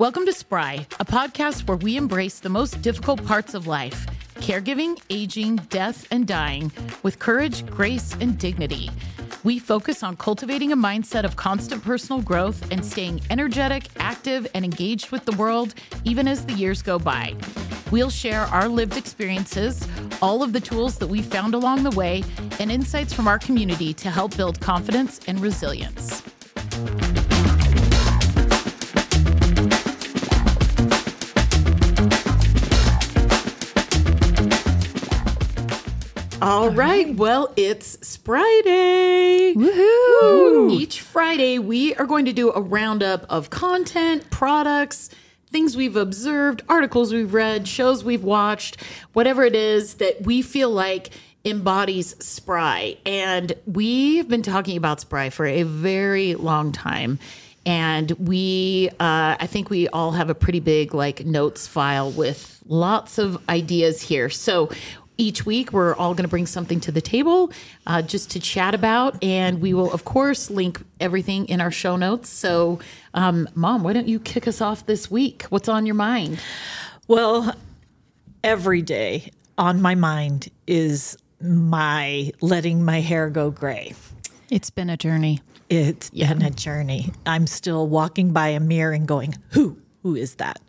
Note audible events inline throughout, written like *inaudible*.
Welcome to Spry, a podcast where we embrace the most difficult parts of life caregiving, aging, death, and dying with courage, grace, and dignity. We focus on cultivating a mindset of constant personal growth and staying energetic, active, and engaged with the world even as the years go by. We'll share our lived experiences, all of the tools that we found along the way, and insights from our community to help build confidence and resilience. All right. Well, it's Friday. Woohoo! Each Friday, we are going to do a roundup of content, products, things we've observed, articles we've read, shows we've watched, whatever it is that we feel like embodies Spry. And we've been talking about Spry for a very long time. And we, uh, I think we all have a pretty big like notes file with lots of ideas here. So each week we're all going to bring something to the table uh, just to chat about and we will of course link everything in our show notes so um, mom why don't you kick us off this week what's on your mind Well, every day on my mind is my letting my hair go gray. It's been a journey. It's been a journey. I'm still walking by a mirror and going, who? Who is that?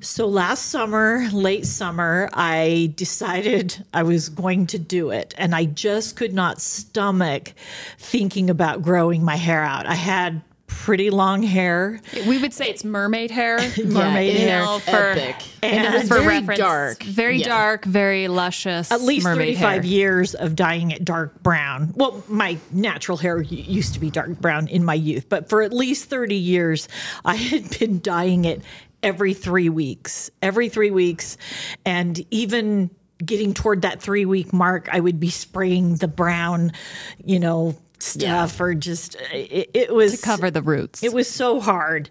So last summer, late summer, I decided I was going to do it. And I just could not stomach thinking about growing my hair out. I had pretty long hair. We would say it's mermaid hair. *laughs* Mermaid you hair. know, for, epic and, it was for very reference. dark Very Yeah. dark, very luscious. at least mermaid 35 hair. years of dyeing it dark brown. Well, my natural hair used to be dark brown in my youth, but for at least 30 years, I had been dyeing it every three weeks, every three weeks. And even getting toward that three week mark, I would be spraying the brown, you know, stuff or just, it, it was to cover the roots. it was so hard.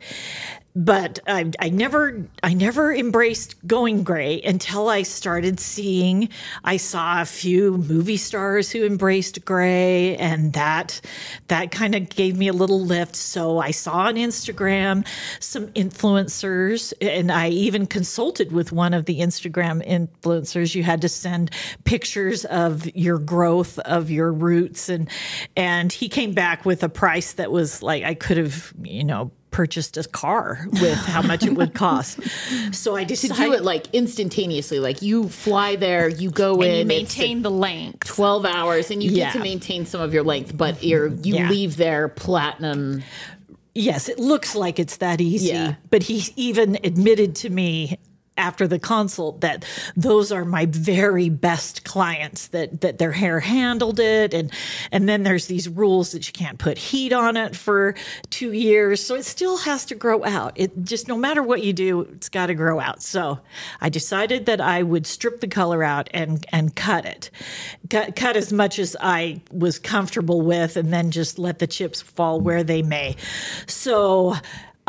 But I, I never, I never embraced going gray until I started seeing. I saw a few movie stars who embraced gray, and that, that kind of gave me a little lift. So I saw on Instagram some influencers, and I even consulted with one of the Instagram influencers. You had to send pictures of your growth of your roots, and and he came back with a price that was like I could have, you know purchased a car with how much it would cost. *laughs* So I to do it like instantaneously like you fly there you go in you maintain the length. 12 hours and you Yeah. get to maintain some of your length but you're you Yeah. leave there platinum Yes, it looks like it's that easy. Yeah. But he even admitted to me after the consult that those are my very best clients that that their hair handled it. And and then there's these rules that you can't put heat on it for 2 years. So it still has to grow out. It just no matter what you do it's got to grow out. So i decided that i would strip the color out and and cut it. Cut, cut as much as i was comfortable with and then just let the chips fall where they may. So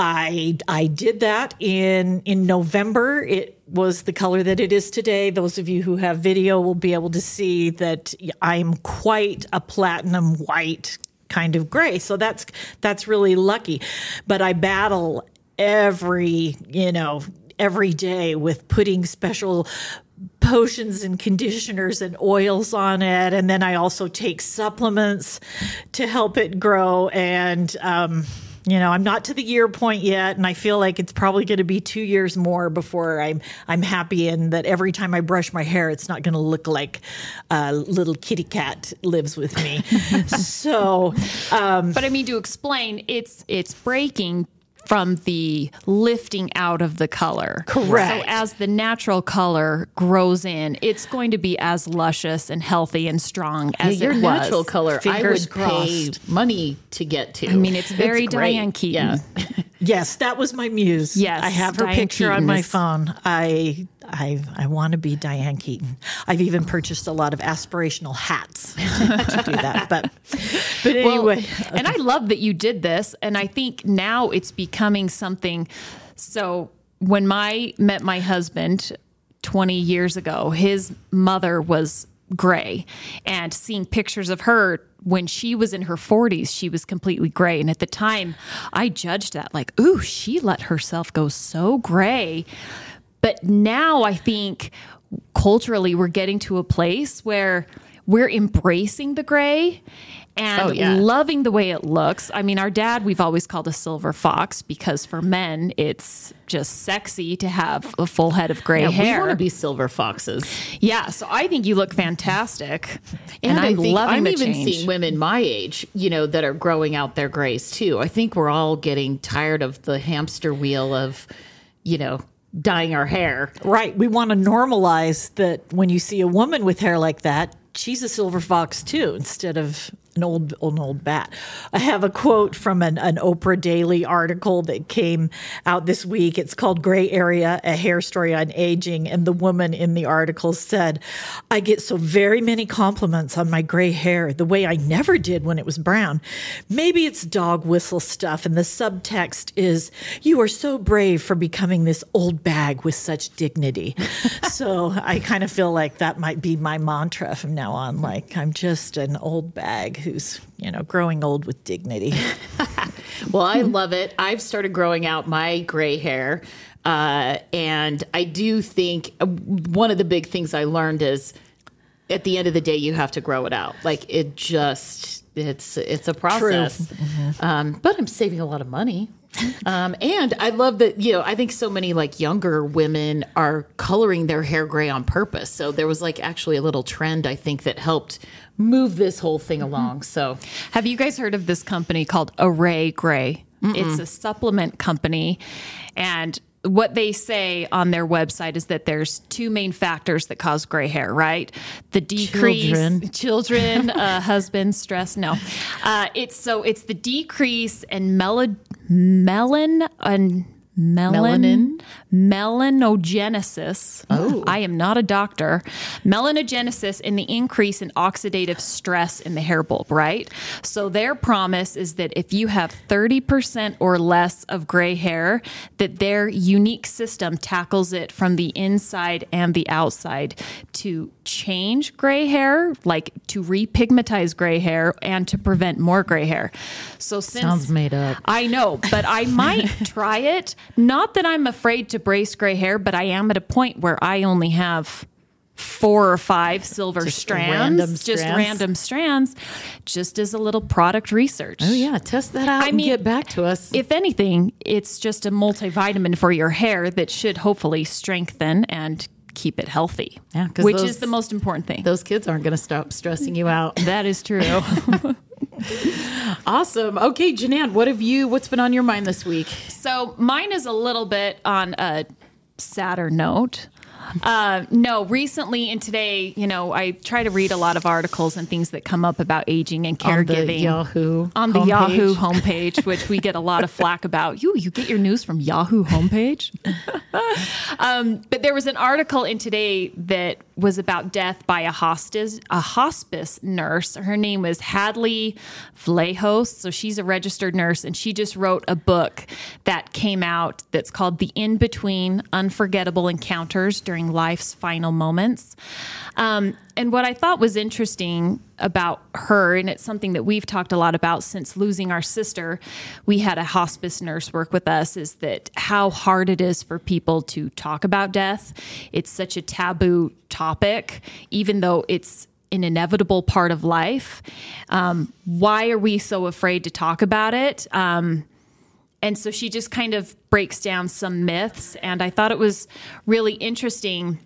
I I did that in in November. It was the color that it is today. Those of you who have video will be able to see that I'm quite a platinum white kind of gray. So that's that's really lucky. But I battle every, you know, every day with putting special potions and conditioners and oils on it and then I also take supplements to help it grow and um you know, I'm not to the year point yet, and I feel like it's probably going to be two years more before I'm I'm happy, and that every time I brush my hair, it's not going to look like a little kitty cat lives with me. *laughs* so, um, But I mean to explain, it's it's breaking from the lifting out of the color. Correct. So as the natural color grows in, it's going to be as luscious and healthy and strong as your it was. natural color I Fingers would pay money to get to I mean, it's very great. Diane Keaton. yeah yes, that was my muse. Yes, I have her Diane picture on my is- phone. I I I want to be Diane Keaton. I've even purchased a lot of aspirational hats *laughs* to do that. But but Well, anyway, and I love that you did this. And I think now it's becoming something. So when my met my husband 20 years ago, his mother was gray. And seeing pictures of her when she was in her 40s, she was completely gray. And at the time, I judged that like, ooh, she let herself go so gray. But now I think culturally we're getting to a place where we're embracing the gray and Oh, yeah. loving the way it looks. I mean, our dad, we've always called a silver fox because for men, it's just sexy to have a full head of gray Yeah, we hair. want to be silver foxes. yeah, so I think you look fantastic, and, And, I I'm think loving I'm even change. seeing women my age, you know, that are growing out their grays too. I think we're all getting tired of the hamster wheel of, you know, dyeing our hair. Right. We want to normalize that when you see a woman with hair like that, she's a silver fox too, instead of an old, an old bat. I have a quote from an, an Oprah Daily article that came out this week. It's called Gray Area, a hair story on aging. And the woman in the article said, I get so very many compliments on my gray hair, the way I never did when it was brown. Maybe it's dog whistle stuff. And the subtext is, You are so brave for becoming this old bag with such dignity. *laughs* so I kind of feel like that might be my mantra from now on. Like, I'm just an old bag who's, you know, growing old with dignity. *laughs* Well, I love it. I've started growing out my gray hair. Uh, and I do think uh, one of the big things I learned is at the end of the day, you have to grow it out. Like it just, it's, it's a process. Um, but I'm saving a lot of money. Um, and I love that, you know, I think so many like younger women are coloring their hair gray on purpose. So there was like actually a little trend, I think, that helped move this whole thing along. So Have you guys heard of this company called Arey Gray? It's a supplement company. And what they say on their website is that there's two main factors that cause gray hair, right? The decrease, Children. children, *laughs* uh, husband, stress. No, uh, it's so it's the decrease in melo, melon and melon, melanogenesis. Oh, I am not a doctor. Melanogenesis and the increase in oxidative stress in the hair bulb, right? So their promise is that if you have 30% or less of gray hair, that their unique system tackles it from the inside and the outside to change gray hair, like to repigmentize gray hair and to prevent more gray hair. So since Sounds made up. I know, but I might *laughs* try it. Not that I'm afraid to brace gray hair, but I am at a point where I only have four or five silver Just strands, random just strands? random strands, just as a little product research. Oh yeah, test that out I and mean, get back to us. If anything, it's just a multivitamin for your hair that should hopefully strengthen and keep it healthy. Yeah, which those- is the most important thing. Those kids aren't going to stop stressing you out. that is true. *laughs* awesome. Okay, Janaan, what have you? What's been on your mind this week? So mine is a little bit on a sadder note. Uh, no, recently and today, you know, I try to read a lot of articles and things that come up about aging and caregiving On the Yahoo on the homepage. Yahoo homepage, which we get a lot of flack about. You, you get your news from Yahoo homepage. *laughs* um, but there was an article in today that was about death by a hospice a hospice nurse. Her name was Hadley Vlahos. So she's a registered nurse, and she just wrote a book that came out that's called "The In Between: Unforgettable Encounters During Life's Final Moments." Um, and what I thought was interesting about her, and it's something that we've talked a lot about since losing our sister, we had a hospice nurse work with us, is that how hard it is for people to talk about death. It's such a taboo topic, even though it's an inevitable part of life. Um, why are we so afraid to talk about it? Um, and so she just kind of breaks down some myths. And I thought it was really interesting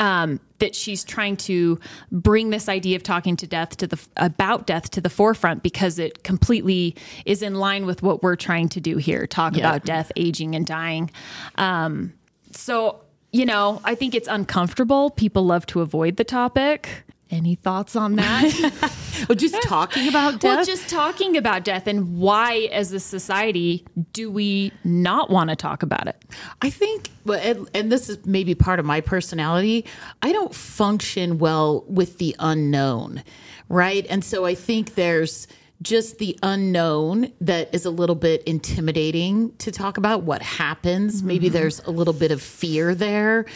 um, that she's trying to bring this idea of talking to death to the about death to the forefront because it completely is in line with what we're trying to do here talk Yeah. about death aging and dying. Um, so you know i think it's uncomfortable. People love to avoid the topic any thoughts on that *laughs* Oh, just talking about death. well just talking about death and why as a society do we not want to talk about it I think, well, and, and this is maybe part of my personality. I don't function well with the unknown, right? And so I think there's just the unknown that is a little bit intimidating to talk about what happens. Maybe there's a little bit of fear there.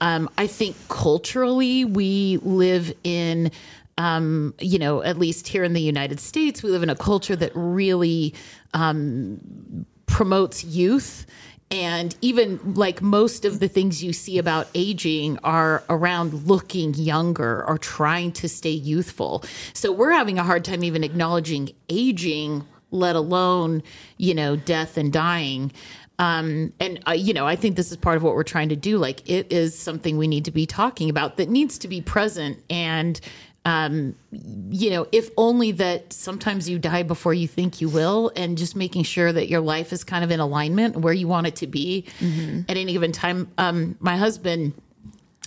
Um, I think culturally, we live in, um, you know, at least here in the United States, we live in a culture that really um, promotes youth. And even like most of the things you see about aging are around looking younger or trying to stay youthful. So we're having a hard time even acknowledging aging, let alone, you know, death and dying. Um, and uh, you know, I think this is part of what we're trying to do. Like, it is something we need to be talking about that needs to be present. And um, you know, if only that sometimes you die before you think you will, and just making sure that your life is kind of in alignment where you want it to be at any given time. Um, my husband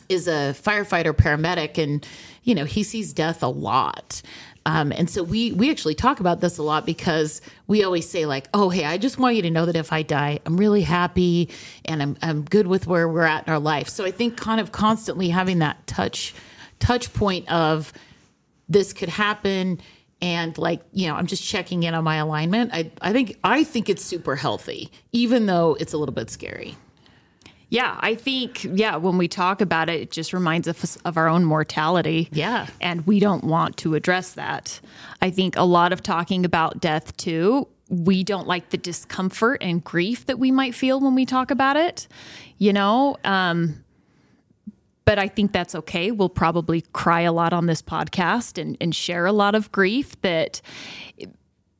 is a firefighter paramedic, and you know, he sees death a lot. Um, and so we we actually talk about this a lot because we always say like, oh hey, I just want you to know that if I die, I'm really happy and I'm I'm good with where we're at in our life. So I think kind of constantly having that touch touch point of this could happen and like you know i'm just checking in on my alignment i i think i think it's super healthy even though it's a little bit scary Yeah, I think yeah, when we talk about it, it just reminds us of our own mortality. Yeah. And we don't want to address that. I think a lot of talking about death too, we don't like the discomfort and grief that we might feel when we talk about it, you know? Um but I think that's okay. We'll probably cry a lot on this podcast and, and share a lot of grief that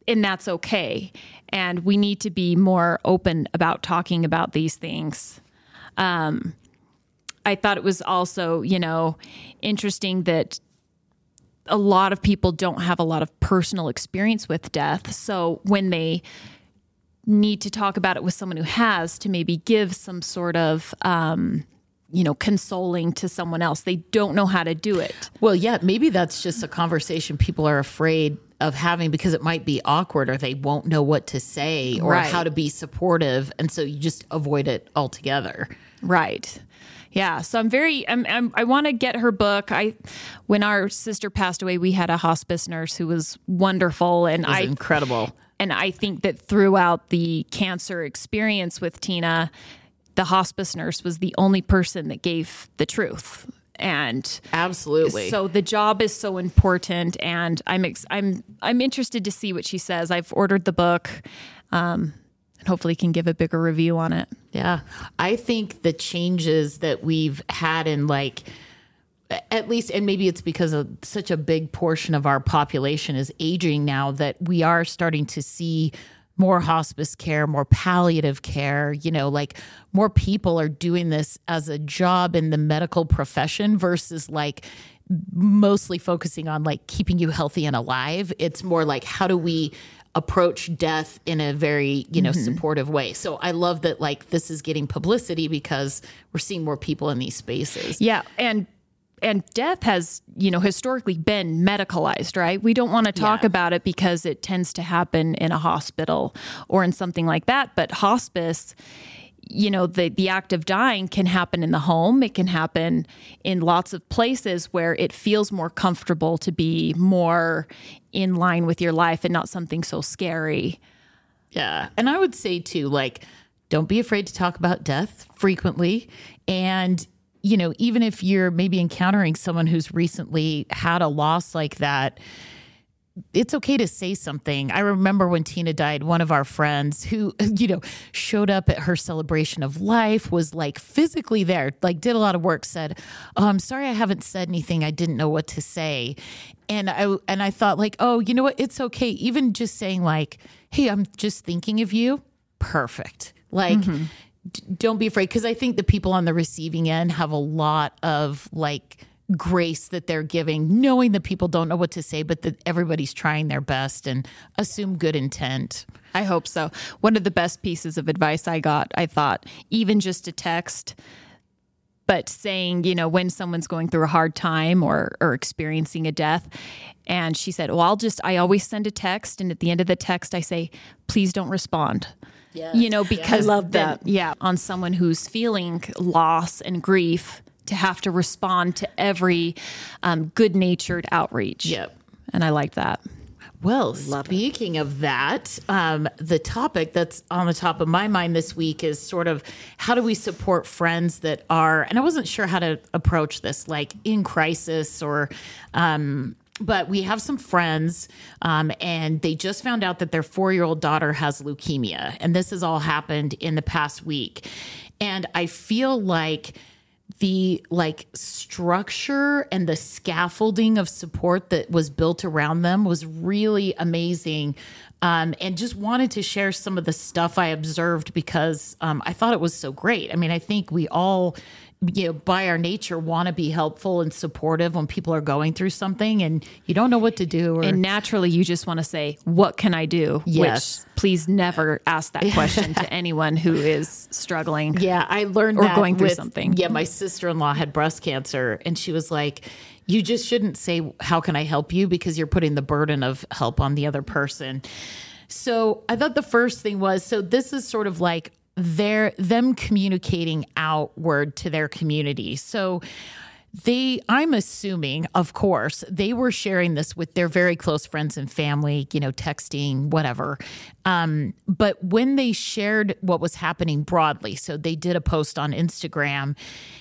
and that's okay. And we need to be more open about talking about these things. Um, I thought it was also, you know, interesting that a lot of people don't have a lot of personal experience with death. So when they need to talk about it with someone who has to maybe give some sort of, um, you know, consoling to someone else, they don't know how to do it. well yeah maybe that's just a conversation people are afraid of having because it might be awkward or they won't know what to say or Right. how to be supportive and so you just avoid it altogether Right. Yeah. So I'm very, I'm, I'm, I want to get her book. I, when our sister passed away, we had a hospice nurse who was wonderful. And it's I, incredible and I think that throughout the cancer experience with Tina, the hospice nurse was the only person that gave the truth. And absolutely so the job is so important, and I'm ex- I'm I'm interested to see what she says. I've ordered the book, um, and hopefully can give a bigger review on it. Yeah. I think the changes that we've had in like at least and maybe it's because of such a big portion of our population is aging now that we are starting to see more hospice care, more palliative care, you know, like more people are doing this as a job in the medical profession versus like mostly focusing on like keeping you healthy and alive. It's more like how do we approach death in a very, you know, mm-hmm. supportive way. So I love that like this is getting publicity because we're seeing more people in these spaces. Yeah, and and death has, you know, historically been medicalized, right? We don't want to talk Yeah. about it because it tends to happen in a hospital or in something like that, but hospice you know the the act of dying can happen in the home it can happen in lots of places where it feels more comfortable to be more in line with your life and not something so scary Yeah. And I would say too, like, don't be afraid to talk about death frequently. And, you know, even if you're maybe encountering someone who's recently had a loss like that, it's okay to say something. I remember when Tina died, one of our friends who, *laughs* you know, showed up at her celebration of life, was like physically there, like did a lot of work, said, Oh, I'm sorry I haven't said anything. I didn't know what to say. And I and I thought, like, oh, you know what? It's okay. Even just saying like, hey, I'm just thinking of you, perfect. Like mm-hmm. Don't be afraid because I think the people on the receiving end have a lot of like grace that they're giving, knowing that people don't know what to say, but that everybody's trying their best and assume good intent. I hope so. One of the best pieces of advice I got, I thought, even just a text, but saying, you know, when someone's going through a hard time or or experiencing a death, and she said, "Well, I'll just I always send a text, and at the end of the text, I say, please don't respond." Yeah. You know, because I love then- that. yeah, on someone who's feeling loss and grief, to have to respond to every um, good natured outreach. Yep. and I like that. Well, speaking of that, um, the topic that's on the top of my mind this week is sort of how do we support friends that are, and I wasn't sure how to approach this, like in crisis or, um, but we have some friends, um, and they just found out that their four year old daughter has leukemia. And this has all happened in the past week. And I feel like, the like structure and the scaffolding of support that was built around them was really amazing um, and just wanted to share some of the stuff i observed because um, i thought it was so great i mean i think we all you know by our nature want to be helpful and supportive when people are going through something and you don't know what to do or And naturally, you just want to say, What can I do? Yes. Which please never ask that question to *laughs* anyone who is struggling. Yeah, I learned Or that going through with- something. Yeah, my sister in law had breast cancer, and she was like, "You just shouldn't say how can I help you because you're putting the burden of help on the other person." So I thought the first thing was so this is sort of like their them communicating outward to their community. So they i'm assuming of course they were sharing this with their very close friends and family you know texting whatever um, but when they shared what was happening broadly so they did a post on instagram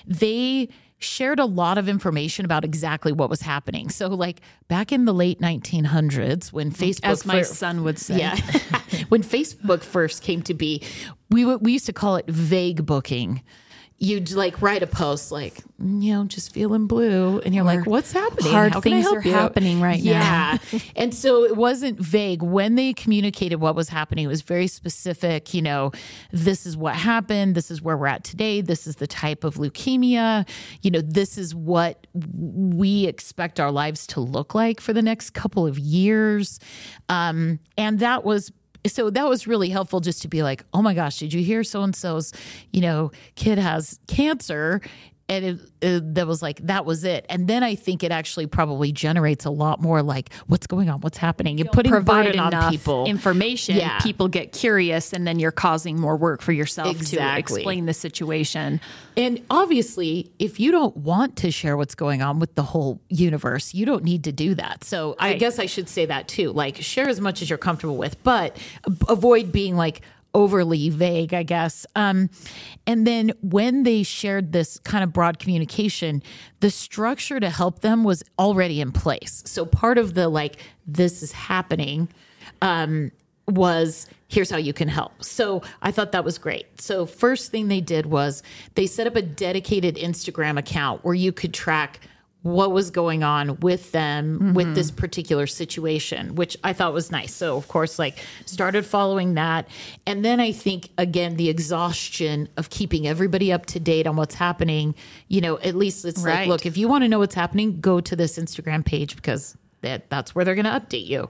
they shared a lot of information about exactly what was happening so like back in the late 1900s when mm, facebook As my fir- son would say. yeah. *laughs* when Facebook first came to be, we w- we used to call it vague booking. You'd like write a post like, you know, just feeling blue, and you're like, "What's happening? hard How things are you?" happening right now. Yeah, *laughs* and so it wasn't vague when they communicated what was happening. It was very specific. You know, this is what happened. This is where we're at today. This is the type of leukemia. You know, this is what we expect our lives to look like for the next couple of years. Um, and that was so that was really helpful just to be like, oh my gosh, did you hear so and so's, you know, kid has cancer? And it, it, that was like, that was it. And then I think it actually probably generates a lot more like, what's going on? What's happening? You're putting burden on people. information, Yeah. people get curious, and then you're causing more work for yourself Exactly. to explain the situation. And obviously, if you don't want to share what's going on with the whole universe, you don't need to do that. So I guess I should say that too. Like, share as much as you're comfortable with, but avoid being like overly vague, I guess. Um, and then when they shared this kind of broad communication, the structure to help them was already in place. So part of the like, this is happening. Um, was here's how you can help. So I thought that was great. So first thing they did was they set up a dedicated Instagram account where you could track what was going on with them with this particular situation, which I thought was nice. So of course like started following that and then I think again the exhaustion of keeping everybody up to date on what's happening, you know, at least it's like look, if you want to know what's happening, go to this Instagram page because that that's where they're going to update you.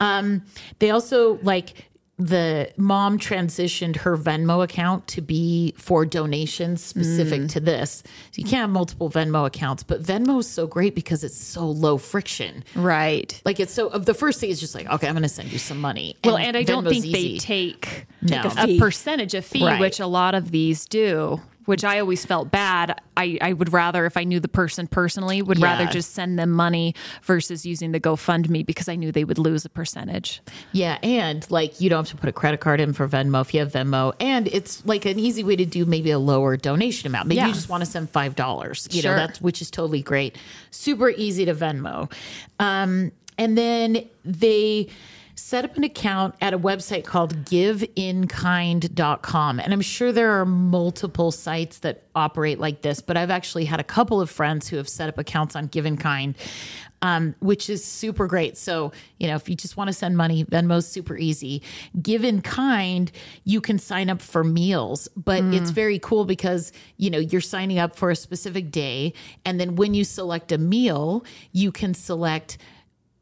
Um, they also like the mom transitioned her Venmo account to be for donations specific mm. to this. So you can't have multiple Venmo accounts, but Venmo is so great because it's so low friction. Right. Like it's so of the first thing is just like, okay, I'm going to send you some money. Well, and I don't think easy. they take, No. take a, fee. percentage of fee, Right. which a lot of these do. Which I always felt bad. I, I would rather, if I knew the person personally, would rather just send them money versus using the GoFundMe because I knew they would lose a percentage. Yeah, and like you don't have to put a credit card in for Venmo if you have Venmo, and it's like an easy way to do maybe a lower donation amount. Maybe Yeah. you just want to send five dollars, you Sure. know, that's which is totally great. Super easy to Venmo, um, and then they set up an account at a website called giveinkind.com and i'm sure there are multiple sites that operate like this but i've actually had a couple of friends who have set up accounts on give in kind um, which is super great. So, you know, if you just want to send money, Venmo's super easy. Give in kind, you can sign up for meals, but it's very cool because, you know, you're signing up for a specific day. And then when you select a meal, you can select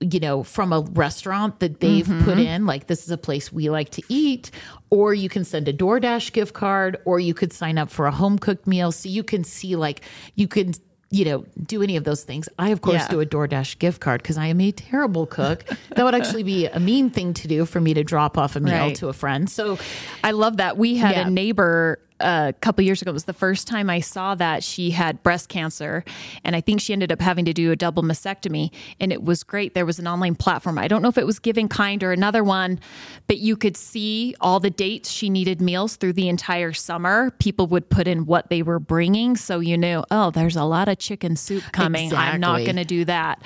you know, from a restaurant that they've put mm-hmm. in, like this is a place we like to eat, or you can send a DoorDash gift card, or you could sign up for a home cooked meal. So you can see, like, you can, you know, do any of those things. I, of course, Yeah. do a DoorDash gift card because I am a terrible cook. *laughs* that would actually be a mean thing to do for me to drop off a meal Right. to a friend. So, I love that. We had Yeah. a neighbor a couple years ago. It was the first time I saw that she had breast cancer, and I think she ended up having to do a double mastectomy. And it was great. There was an online platform. I don't know if it was Giving Kind or another one, but you could see all the dates she needed meals through the entire summer. People would put in what they were bringing, so you knew, oh, there's a lot of chicken soup coming. I'm not going to do that.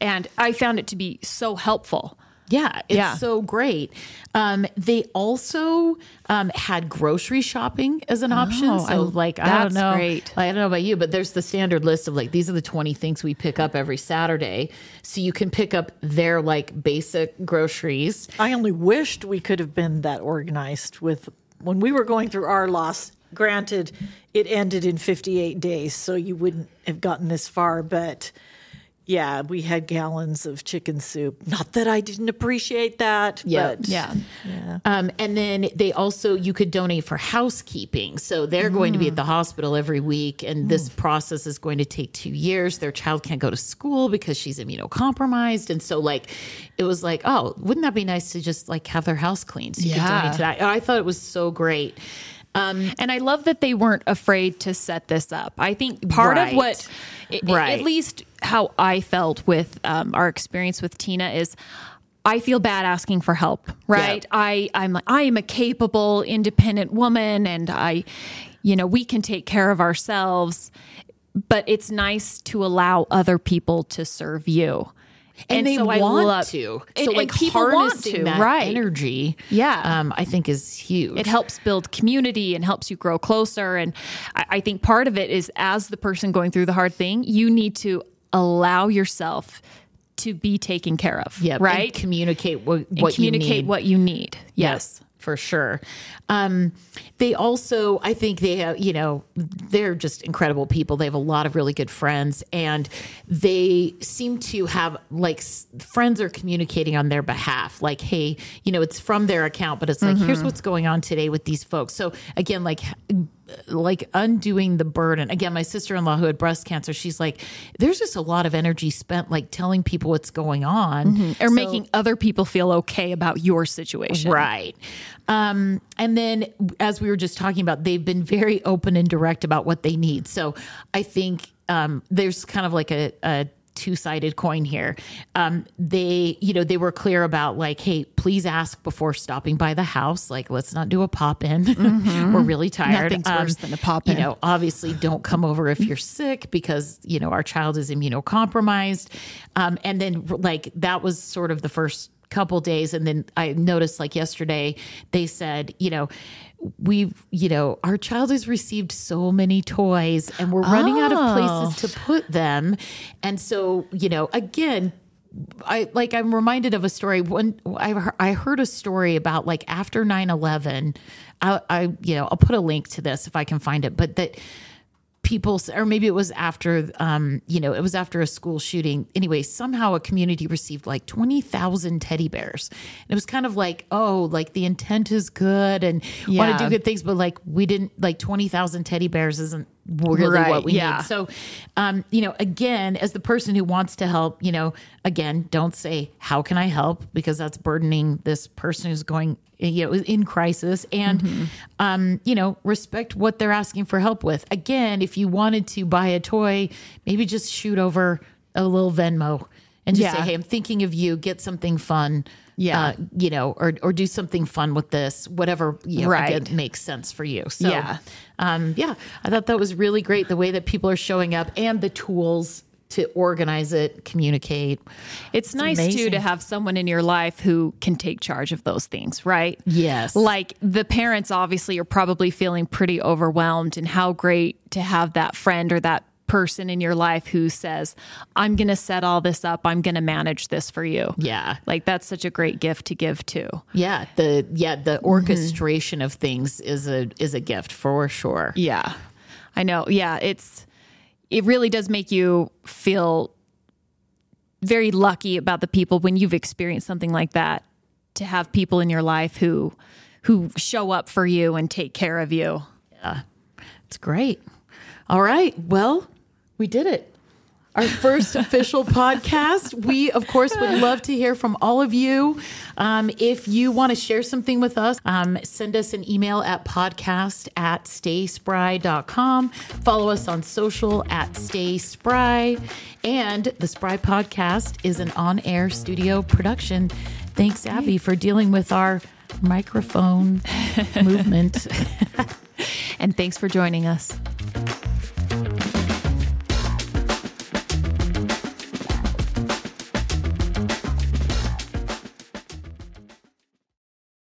And I found it to be so helpful. Yeah, it's Yeah. so great. Um, they also um, had grocery shopping as an option. Oh, So, I- like, I don't know, great. I don't know about you, but there's the standard list of like these are the 20 things we pick up every Saturday. So you can pick up their like basic groceries. I only wished we could have been that organized with when we were going through our loss. Granted, it ended in 58 days, so you wouldn't have gotten this far, but yeah, we had gallons of chicken soup. Not that I didn't appreciate that, Yeah. but Yeah. Um, and then they also you could donate for housekeeping. So they're going to be at Mm. the hospital every week, and this process is going to take two years. Their child can't go to school because she's immunocompromised, and so like it was like, oh, wouldn't that be nice to just like have their house cleaned? So you could Yeah. donate to that. I thought it was so great. And I love that they weren't afraid to set this up. I think part Right. of what, Right. at least how I felt with um, our experience with Tina is. I feel bad asking for help, right? I I'm like I am a capable, independent woman, and I, you know, we can take care of ourselves. But it's nice to allow other people to serve you, And, they so want love- to. So and like people want to, that right. energy, Yeah. um, I think is huge. it helps build community and helps you grow closer. And I, I think part of it is as the person going through the hard thing, you need to allow yourself to be taken care of. Yep, and Right. communicate what, And what communicate you need. what you need. Yes. For sure. Um, they also, I think they have, you know, they're just incredible people. They have a lot of really good friends, and they seem to have like s- friends are communicating on their behalf. Like, hey, you know, it's from their account, but it's like, here's what's going on today with these folks. So again, like like undoing the burden. Again, my sister-in-law who had breast cancer, she's like, there's just a lot of energy spent like telling people what's going on. Or making other people feel okay about your situation. Right. Um, and then, as we were just talking about, they've been very open and direct about what they need. So I think um, there's kind of like a, a two sided coin here. Um, they, you know, they were clear about like, hey, please ask before stopping by the house. Like, let's not do a pop in. *laughs* we're really tired. Nothing's worse than a pop You know, obviously, don't come over if you're sick because you know our child is immunocompromised. Um, and then, like, that was sort of the first couple days and then i noticed like yesterday they said you know we've you know our child has received so many toys and we're running out of places to oh. put them. And so you know again I like I'm reminded of a story. When I I heard a story about like after 9/11 I I you know I'll put a link to this if I can find it but that people or maybe it was after um you know it was after a school shooting. Anyway somehow a community received like 20,000 teddy bears. And it was kind of like oh like the intent is good and want to do good things but like we didn't like 20,000 teddy bears isn't really Right, what we yeah. need so um you know again as the person who wants to help you know again don't say how can i help because that's burdening this person who's going you know in crisis and Mm-hmm. um you know respect what they're asking for help with again if you wanted to buy a toy maybe just shoot over a little venmo and just say hey i'm thinking of you get something fun Yeah. uh, you know or or do something fun with this whatever you know, Right. again, makes sense for you so Yeah. um yeah i thought that was really great the way that people are showing up and the tools to organize it communicate It's, nice too to have someone in your life who can take charge of those things, right? Yes. Like the parents obviously are probably feeling pretty overwhelmed, and how great to have that friend or that person in your life who says, I'm going to set all this up, I'm going to manage this for you. yeah Like that's such a great gift to give too. yeah the yeah the Mm-hmm. orchestration of things is a is a gift for sure Yeah. I know. Yeah, it's it really does make you feel very lucky about the people when you've experienced something like that to have people in your life who who show up for you and take care of you. Yeah. It's great. All right. Well, we did it. our first official podcast. We, of course, would love to hear from all of you. Um, if you want to share something with us, um, send us an email at podcast at stayspry.com. Follow us on social at Stay Spry. And the Spry Podcast is an on air studio production. Thanks, Abby, for dealing with our microphone *laughs* movement. And thanks for joining us.